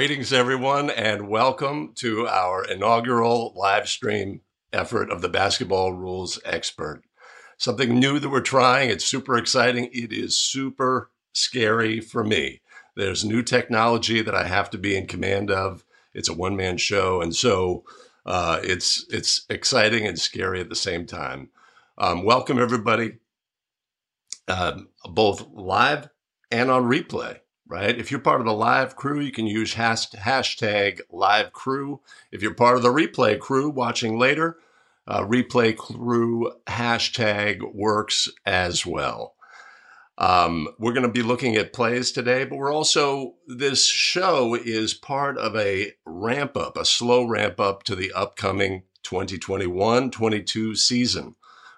Greetings, everyone, and welcome to our inaugural live stream effort of the Basketball Rules Expert. Something new that we're trying. It's super exciting. It is super scary for me. There's new technology that I have to be in command of. It's a one man show, and so uh, it's it's exciting and scary at the same time. Um, welcome everybody, um, both live and on replay right? If you're part of the live crew, you can use hashtag live crew. If you're part of the replay crew watching later, uh, replay crew hashtag works as well. Um, we're going to be looking at plays today, but we're also, this show is part of a ramp up, a slow ramp up to the upcoming 2021 22 season.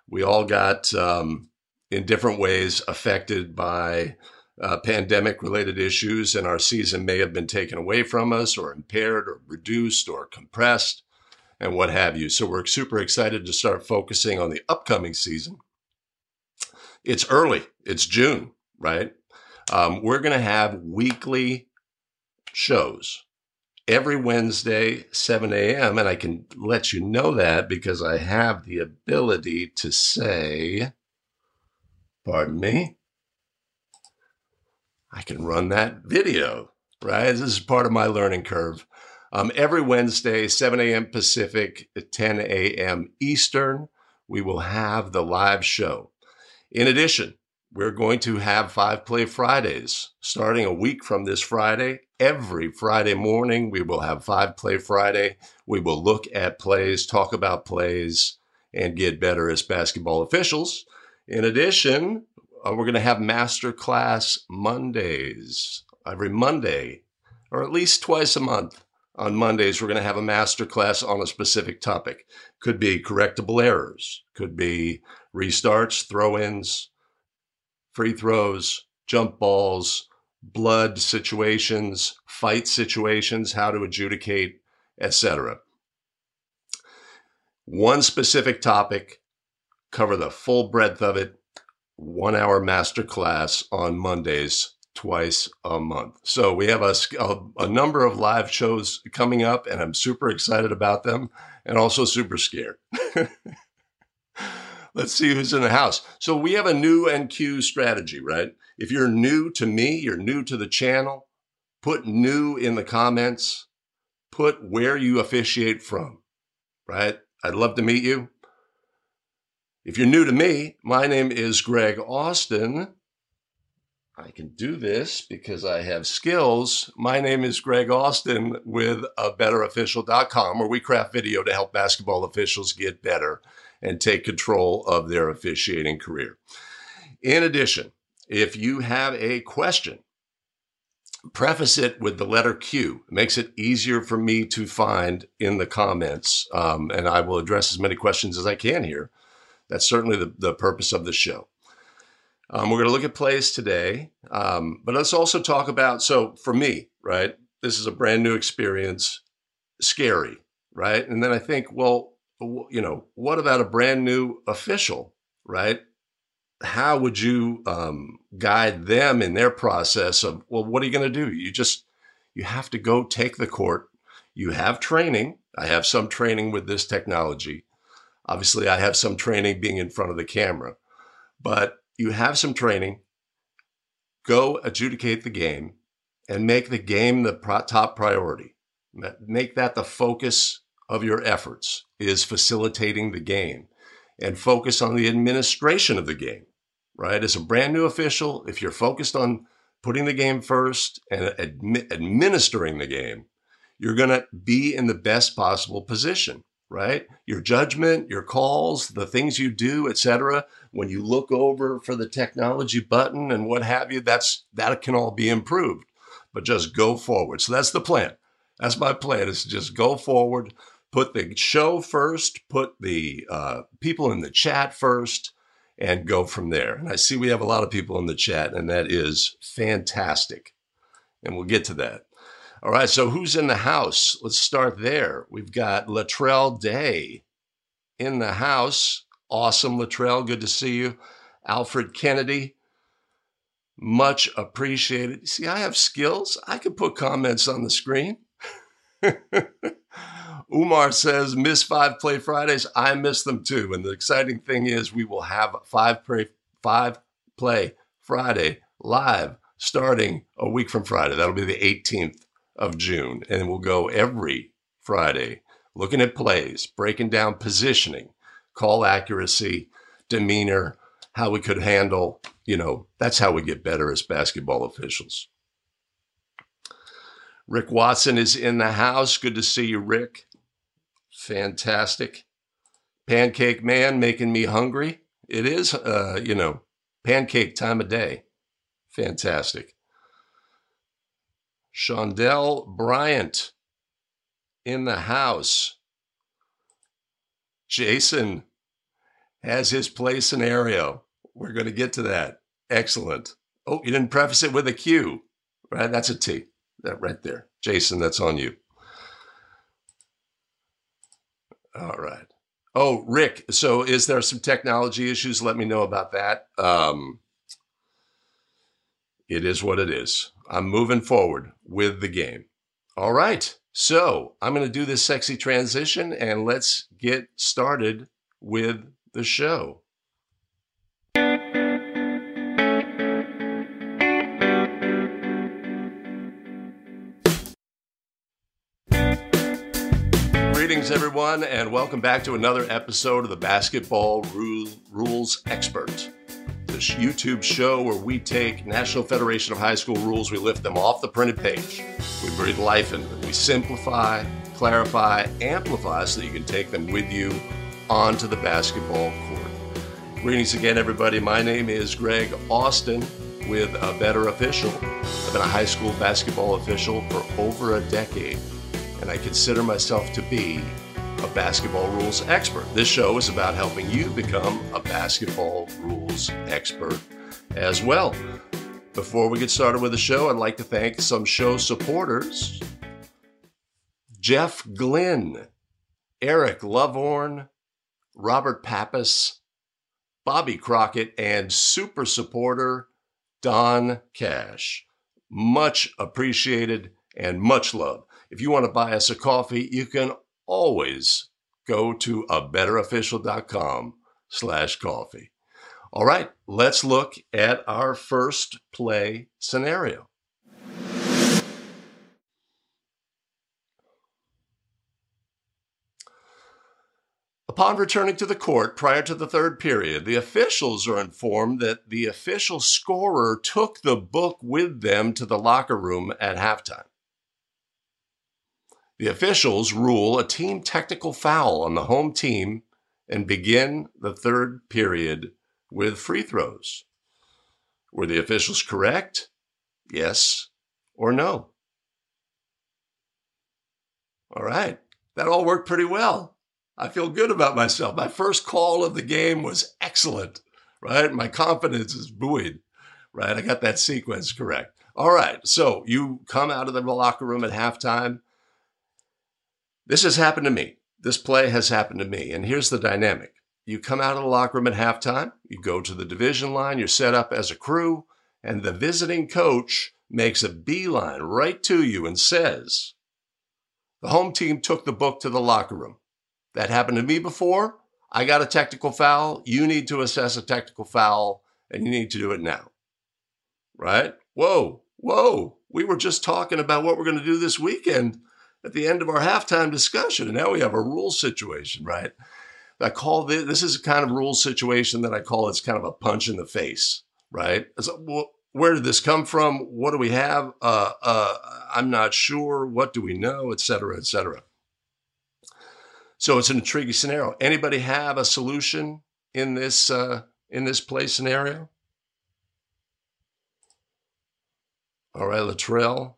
We all got, um, in different ways, affected by uh, pandemic related issues, and our season may have been taken away from us, or impaired, or reduced, or compressed, and what have you. So we're super excited to start focusing on the upcoming season. It's early, it's June, right? Um, we're going to have weekly shows every Wednesday, 7 a.m. And I can let you know that because I have the ability to say, pardon me, I can run that video, right? This is part of my learning curve. Um, every Wednesday, 7 a.m. Pacific, 10 a.m. Eastern, we will have the live show. In addition, we're going to have Five Play Fridays starting a week from this Friday. Every Friday morning, we will have Five Play Friday. We will look at plays, talk about plays, and get better as basketball officials. In addition, uh, we're going to have master class Mondays every Monday, or at least twice a month. On Mondays, we're going to have a master class on a specific topic. Could be correctable errors, could be restarts, throw ins, free throws, jump balls, blood situations, fight situations, how to adjudicate, etc. One specific topic, cover the full breadth of it one hour master class on Mondays twice a month. So we have a, a, a, number of live shows coming up, and I'm super excited about them and also super scared. Let's see who's in the house. So we have a new NQ strategy, right? If you're new to me, you're new to the channel, put new in the comments, put where you officiate from, right? I'd love to meet you. If you're new to me, my name is Greg Austin. I can do this because I have skills. My name is Greg Austin with a betterofficial.com where we craft video to help basketball officials get better and take control of their officiating career. In addition, if you have a question, preface it with the letter Q. It makes it easier for me to find in the comments, um, and I will address as many questions as I can here. That's certainly the, the purpose of the show. Um, we're going to look at plays today, um, but let's also talk about. So, for me, right, this is a brand new experience, scary, right? And then I think, well, you know, what about a brand new official, right? How would you um, guide them in their process of, well, what are you going to do? You just, you have to go take the court. You have training. I have some training with this technology. Obviously, I have some training being in front of the camera, but you have some training. Go adjudicate the game and make the game the top priority. Make that the focus of your efforts is facilitating the game and focus on the administration of the game, right? As a brand new official, if you're focused on putting the game first and admi- administering the game, you're going to be in the best possible position right? Your judgment, your calls, the things you do, etc. When you look over for the technology button and what have you, that's that can all be improved. But just go forward. So that's the plan. That's my plan is to just go forward, put the show first, put the uh, people in the chat first, and go from there. And I see we have a lot of people in the chat, and that is fantastic. And we'll get to that. All right, so who's in the house? Let's start there. We've got Latrell Day in the house. Awesome, Latrell. Good to see you. Alfred Kennedy. Much appreciated. See, I have skills. I can put comments on the screen. Umar says, miss five play Fridays. I miss them too. And the exciting thing is, we will have five play, five play Friday live starting a week from Friday. That'll be the 18th of June. And we'll go every Friday looking at plays, breaking down positioning, call accuracy, demeanor, how we could handle, you know, that's how we get better as basketball officials. Rick Watson is in the house. Good to see you, Rick. Fantastic. Pancake Man making me hungry. It is, uh, you know, pancake time of day. Fantastic. Shondell Bryant in the house. Jason has his play scenario. We're going to get to that. Excellent. Oh, you didn't preface it with a Q, right? That's a T. That right there. Jason, that's on you. All right. Oh, Rick. So, is there some technology issues? Let me know about that. Um, it is what it is. I'm moving forward with the game. All right. So, I'm going to do this sexy transition and let's get started with the show. Greetings, everyone, and welcome back to another episode of the Basketball Rules Expert, this YouTube show where we take National Federation of High School rules, we lift them off the printed page, we breathe life into them, we simplify, clarify, amplify so that you can take them with you onto the basketball court. Greetings again, everybody. My name is Greg Austin with a Better Official. I've been a high school basketball official for over a decade and I consider myself to be a basketball rules expert. This show is about helping you become a basketball rules expert as well. Before we get started with the show, I'd like to thank some show supporters Jeff Glynn, Eric Lovorn, Robert Pappas, Bobby Crockett, and super supporter Don Cash. Much appreciated and much love. If you want to buy us a coffee, you can always go to a betterofficial.com slash coffee. All right, let's look at our first play scenario. Upon returning to the court prior to the third period, the officials are informed that the official scorer took the book with them to the locker room at halftime. The officials rule a team technical foul on the home team and begin the third period with free throws. Were the officials correct? Yes or no? All right, that all worked pretty well. I feel good about myself. My first call of the game was excellent, right? My confidence is buoyed, right? I got that sequence correct. All right, so you come out of the locker room at halftime this has happened to me. This play has happened to me. And here's the dynamic you come out of the locker room at halftime, you go to the division line, you're set up as a crew, and the visiting coach makes a beeline right to you and says, The home team took the book to the locker room. That happened to me before. I got a technical foul. You need to assess a technical foul, and you need to do it now. Right? Whoa, whoa. We were just talking about what we're going to do this weekend at the end of our halftime discussion. And now we have a rule situation, right? I call this, this is a kind of rule situation that I call it's kind of a punch in the face, right? So, well, where did this come from? What do we have? Uh, uh, I'm not sure. What do we know? Et cetera, et cetera. So it's an intriguing scenario. Anybody have a solution in this uh, in this play scenario? All right, Latrell.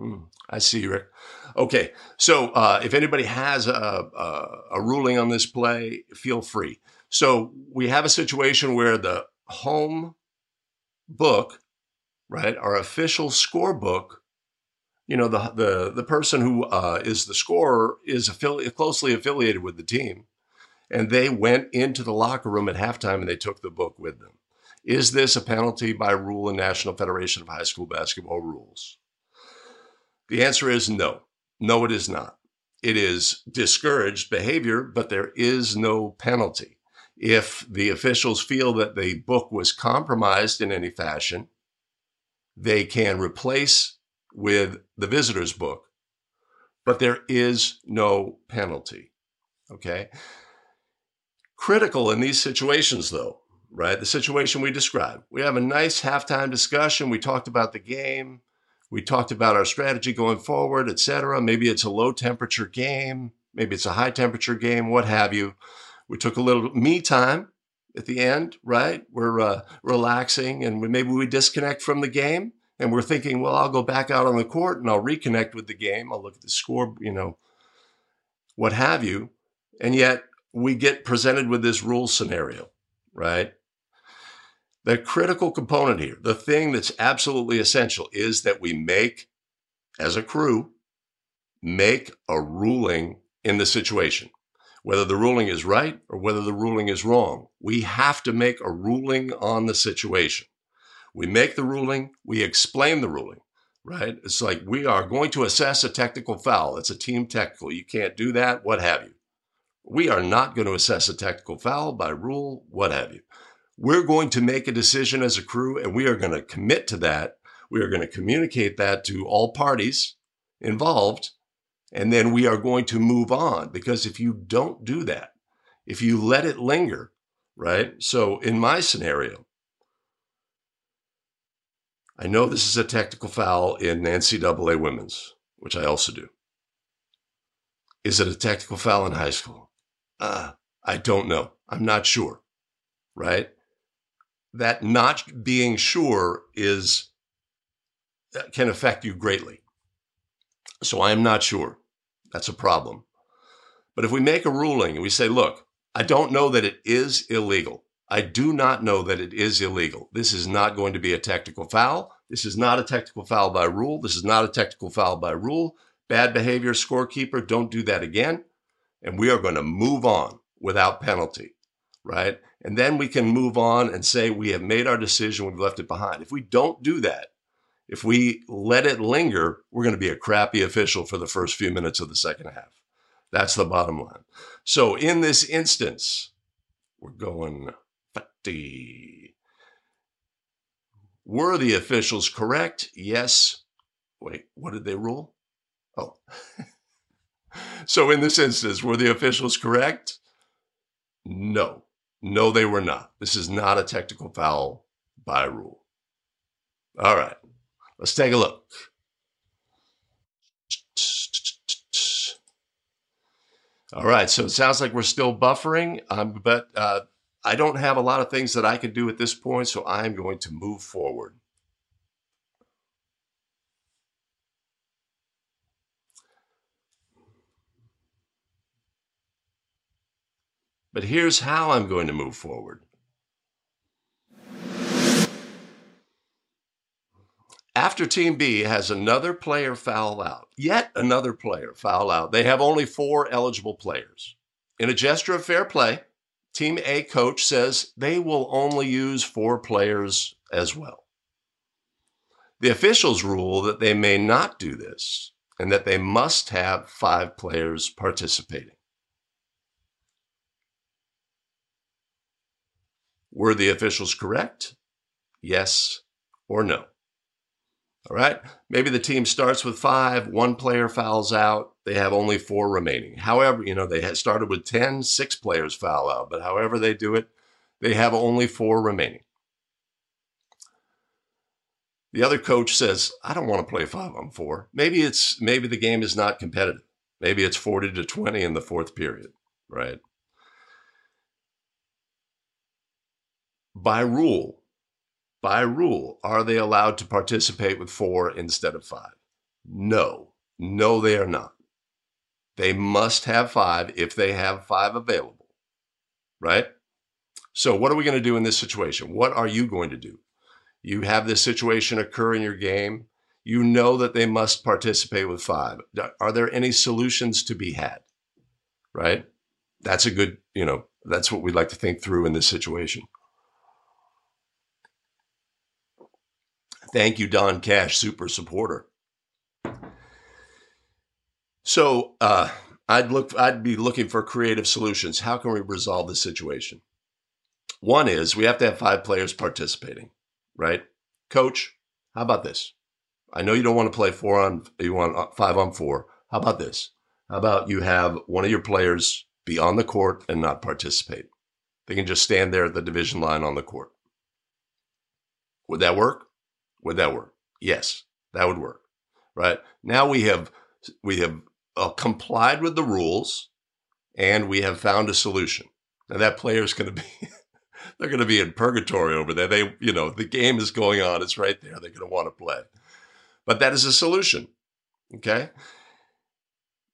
Hmm, I see, Rick. Okay, so uh, if anybody has a, a, a, ruling on this play, feel free. So we have a situation where the home book, right, our official score book, you know, the the the person who uh, is the scorer is affili- closely affiliated with the team, and they went into the locker room at halftime and they took the book with them. Is this a penalty by rule in National Federation of High School Basketball rules? The answer is no. No, it is not. It is discouraged behavior, but there is no penalty. If the officials feel that the book was compromised in any fashion, they can replace with the visitor's book, but there is no penalty. Okay. Critical in these situations, though, right? The situation we described. We have a nice halftime discussion. We talked about the game. We talked about our strategy going forward, etc. Maybe it's a low temperature game. Maybe it's a high temperature game, what have you. We took a little me time at the end, right? We're uh, relaxing and we, maybe we disconnect from the game and we're thinking, well, I'll go back out on the court and I'll reconnect with the game. I'll look at the score, you know, what have you. And yet we get presented with this rule scenario, right? The critical component here, the thing that's absolutely essential is that we make, as a crew, make a ruling in the situation. Whether the ruling is right or whether the ruling is wrong, we have to make a ruling on the situation. We make the ruling, we explain the ruling, right? It's like we are going to assess a technical foul. It's a team technical. You can't do that, what have you. We are not going to assess a technical foul by rule, what have you. We're going to make a decision as a crew and we are going to commit to that. We are going to communicate that to all parties involved. And then we are going to move on because if you don't do that, if you let it linger, right? So in my scenario, I know this is a technical foul in NCAA women's, which I also do. Is it a technical foul in high school? Uh, I don't know. I'm not sure. Right? That not being sure is can affect you greatly. So I am not sure. That's a problem. But if we make a ruling and we say, look, I don't know that it is illegal. I do not know that it is illegal. This is not going to be a technical foul. This is not a technical foul by rule. This is not a technical foul by rule. Bad behavior, scorekeeper, don't do that again. And we are going to move on without penalty, right? And then we can move on and say we have made our decision, we've left it behind. If we don't do that, if we let it linger, we're going to be a crappy official for the first few minutes of the second half. That's the bottom line. So in this instance, we're going Fatti. Were the officials correct? Yes. Wait, what did they rule? Oh. so in this instance, were the officials correct? No. No, they were not. This is not a technical foul by rule. All right, let's take a look. All right, so it sounds like we're still buffering, um, but uh, I don't have a lot of things that I can do at this point, so I'm going to move forward. But here's how I'm going to move forward. After Team B has another player foul out, yet another player foul out, they have only four eligible players. In a gesture of fair play, Team A coach says they will only use four players as well. The officials rule that they may not do this and that they must have five players participating. Were the officials correct? Yes or no? All right. Maybe the team starts with five, one player fouls out, they have only four remaining. However, you know, they had started with 10, six players foul out, but however they do it, they have only four remaining. The other coach says, I don't want to play five on four. Maybe it's maybe the game is not competitive. Maybe it's 40 to 20 in the fourth period, right? By rule, by rule, are they allowed to participate with four instead of five? No. No, they are not. They must have five if they have five available, right? So, what are we going to do in this situation? What are you going to do? You have this situation occur in your game. You know that they must participate with five. Are there any solutions to be had? Right? That's a good, you know, that's what we'd like to think through in this situation. Thank you, Don Cash, super supporter. So uh, I'd look, I'd be looking for creative solutions. How can we resolve this situation? One is we have to have five players participating, right? Coach, how about this? I know you don't want to play four on, you want uh, five on four. How about this? How about you have one of your players be on the court and not participate? They can just stand there at the division line on the court. Would that work? Would that work? Yes, that would work. Right now we have we have uh, complied with the rules, and we have found a solution. Now that player is going to be they're going to be in purgatory over there. They you know the game is going on. It's right there. They're going to want to play, but that is a solution. Okay.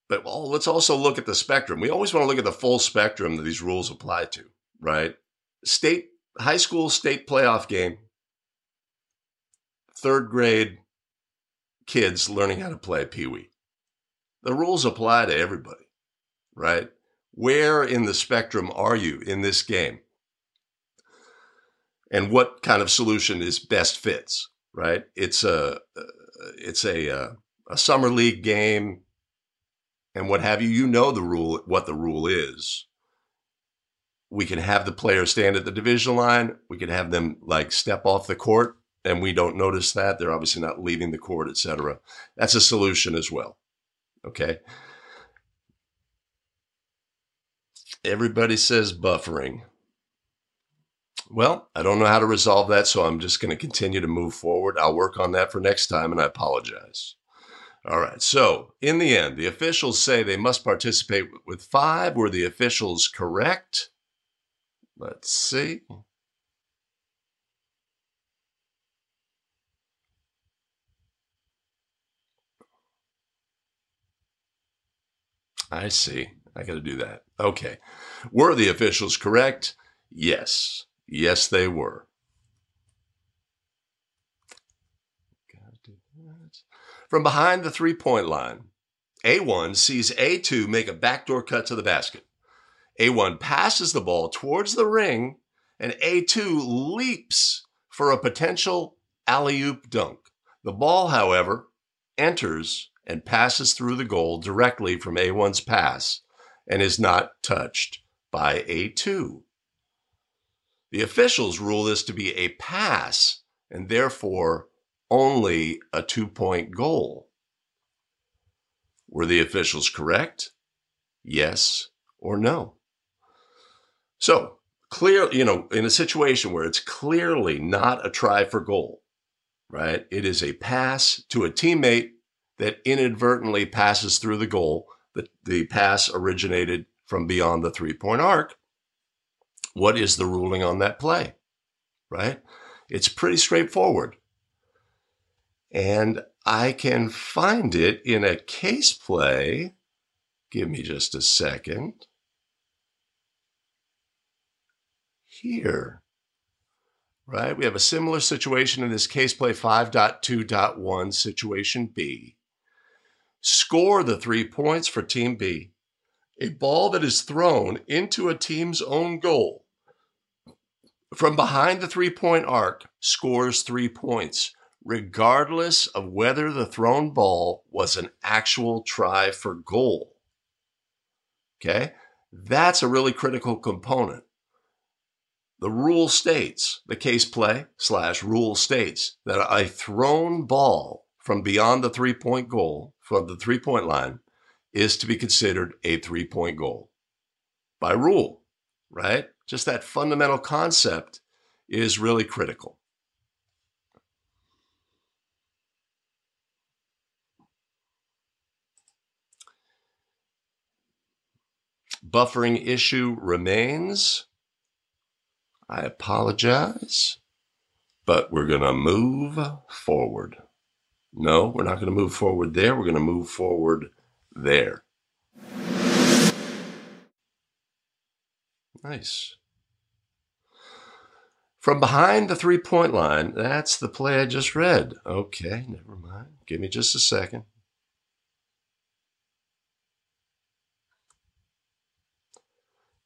But well, let's also look at the spectrum. We always want to look at the full spectrum that these rules apply to, right? State, high school state playoff game, third grade kids learning how to play Pee Wee. The rules apply to everybody, right? Where in the spectrum are you in this game? And what kind of solution is best fits, right? It's a, it's a, uh, a summer league game and what have you. You know the rule, what the rule is. We can have the players stand at the division line. We can have them like step off the court and we don't notice that. They're obviously not leaving the court, etc. That's a solution as well. Okay. Everybody says buffering. Well, I don't know how to resolve that, so I'm just going to continue to move forward. I'll work on that for next time, and I apologize. All right. So, in the end, the officials say they must participate with five. Were the officials correct? Let's see. I see. I got to do that. Okay. Were the officials correct? Yes. Yes, they were. From behind the three point line, A1 sees A2 make a backdoor cut to the basket. A1 passes the ball towards the ring, and A2 leaps for a potential alley oop dunk. The ball, however, enters and passes through the goal directly from A1's pass and is not touched by A2. The officials rule this to be a pass and therefore only a two point goal. Were the officials correct? Yes or no? So, clear, you know, in a situation where it's clearly not a try for goal, right? It is a pass to a teammate that inadvertently passes through the goal. The, the pass originated from beyond the three point arc. What is the ruling on that play? Right? It's pretty straightforward. And I can find it in a case play. Give me just a second. Here right? We have a similar situation in this case play 5.2.1 situation B score the three points for Team B. A ball that is thrown into a team's own goal from behind the three point arc scores three points, regardless of whether the thrown ball was an actual try for goal. Okay? That's a really critical component. The rule states, the case play slash rule states that a thrown ball from beyond the three point goal from the three point line is to be considered a three point goal by rule, right? Just that fundamental concept is really critical. Buffering issue remains. I apologize, but we're going to move forward. No, we're not going to move forward there. We're going to move forward there. Nice. From behind the three point line, that's the play I just read. Okay, never mind. Give me just a second.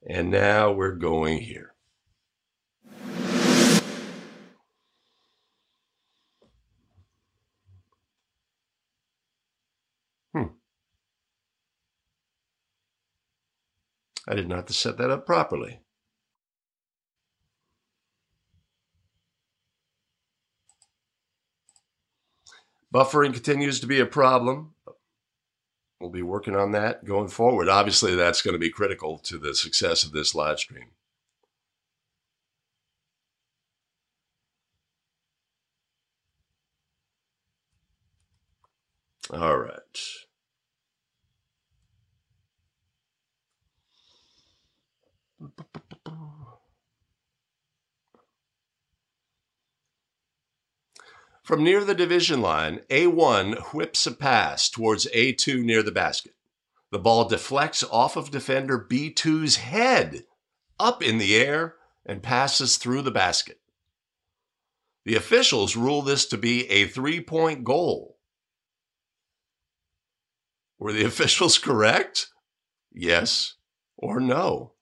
And now we're going here. Hmm. I did not have to set that up properly. Buffering continues to be a problem. We'll be working on that going forward. Obviously, that's going to be critical to the success of this live stream. All right. From near the division line, A1 whips a pass towards A2 near the basket. The ball deflects off of defender B2's head up in the air and passes through the basket. The officials rule this to be a three point goal. Were the officials correct? Yes or no,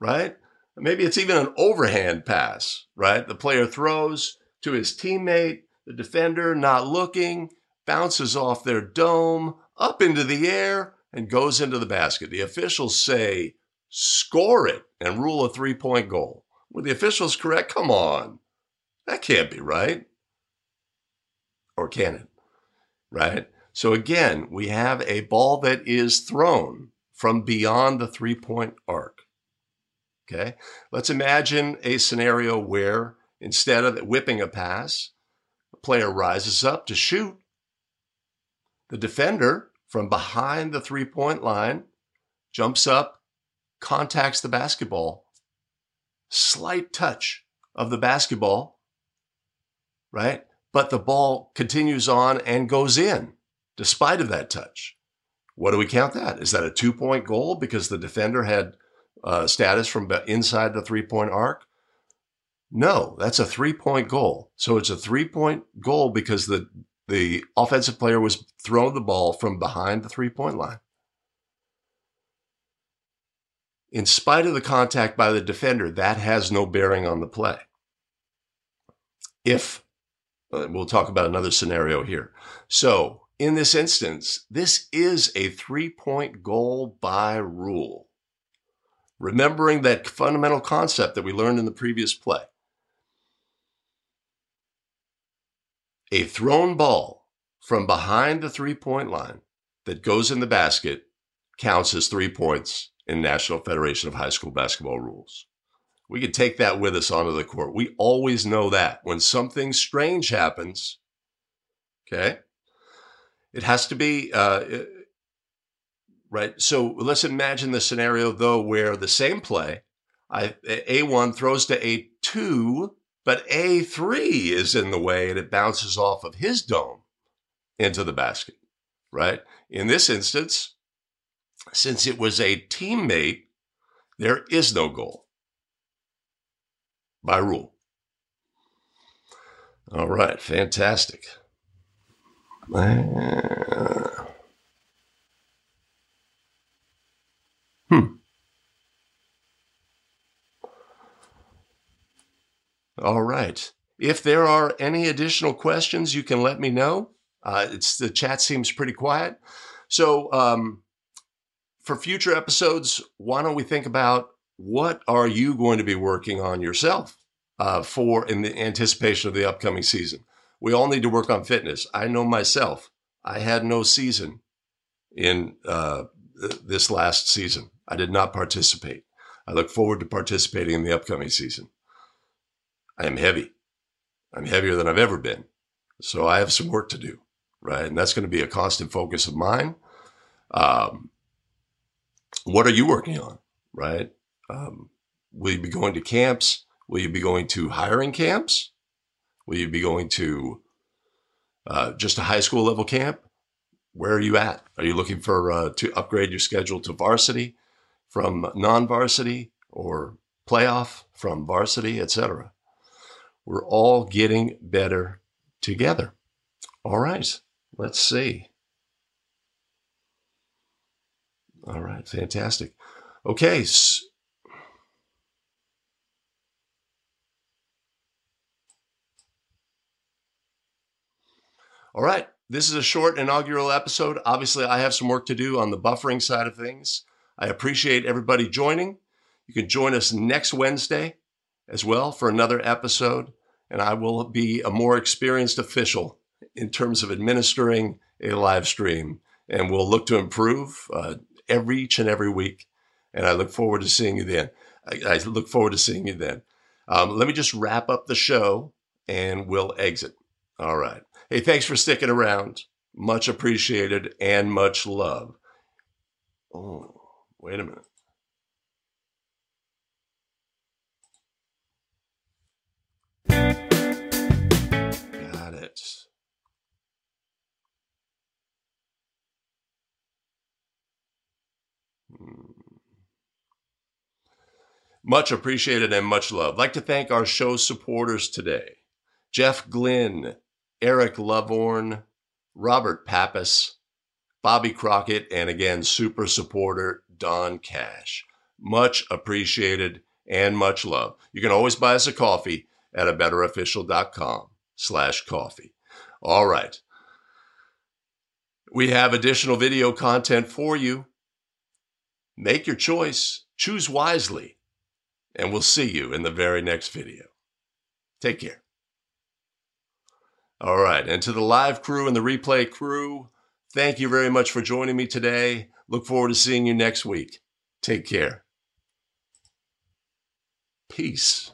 right? Maybe it's even an overhand pass, right? The player throws to his teammate, the defender, not looking, bounces off their dome, up into the air, and goes into the basket. The officials say, score it and rule a three point goal. Were the officials correct? Come on. That can't be right. Or can it? Right? So again, we have a ball that is thrown from beyond the three point arc. Okay. Let's imagine a scenario where instead of whipping a pass, a player rises up to shoot. The defender from behind the three point line jumps up, contacts the basketball, slight touch of the basketball, right? But the ball continues on and goes in despite of that touch. What do we count that? Is that a two point goal because the defender had uh, status from inside the three point arc? No, that's a three point goal. So it's a three point goal because the, the offensive player was throwing the ball from behind the three point line. In spite of the contact by the defender, that has no bearing on the play. If, uh, we'll talk about another scenario here. So in this instance, this is a three point goal by rule. Remembering that fundamental concept that we learned in the previous play. A thrown ball from behind the three point line that goes in the basket counts as three points in National Federation of High School Basketball rules. We can take that with us onto the court. We always know that when something strange happens, okay, it has to be uh, right. So let's imagine the scenario though where the same play, I, A1 throws to A2 but A3 is in the way and it bounces off of his dome into the basket, right? In this instance, since it was a teammate, there is no goal by rule. All right, fantastic. Uh, hmm. All right. If there are any additional questions, you can let me know. Uh, it's the chat seems pretty quiet. So, um, for future episodes, why don't we think about what are you going to be working on yourself uh, for in the anticipation of the upcoming season? We all need to work on fitness. I know myself. I had no season in uh, this last season. I did not participate. I look forward to participating in the upcoming season. I am heavy. I'm heavier than I've ever been. So I have some work to do, right? And that's going to be a constant focus of mine. Um, what are you working on, right? Um, will you be going to camps? Will you be going to hiring camps? Will you be going to uh, just a high school level camp? Where are you at? Are you looking for uh, to upgrade your schedule to varsity from non-varsity or playoff from varsity, etc.? We're all getting better together. All right, let's see. All right, fantastic. Okay. All right, this is a short inaugural episode. Obviously, I have some work to do on the buffering side of things. I appreciate everybody joining. You can join us next Wednesday as well for another episode, and I will be a more experienced official in terms of administering a live stream, and we'll look to improve uh, every each and every week. And I look forward to seeing you then. I, I look forward to seeing you then. Um, let me just wrap up the show, and we'll exit. All right. Hey, thanks for sticking around. Much appreciated and much love. Oh, wait a minute. Got it. Hmm. Much appreciated and much love. Like to thank our show supporters today Jeff Glynn, Eric Lovorn, Robert Pappas, Bobby Crockett, and again, super supporter Don Cash. Much appreciated and much love. You can always buy us a coffee at a betterofficial.com slash coffee. All right. We have additional video content for you. Make your choice, choose wisely, and we'll see you in the very next video. Take care. All right. And to the live crew and the replay crew, thank you very much for joining me today. Look forward to seeing you next week. Take care. Peace.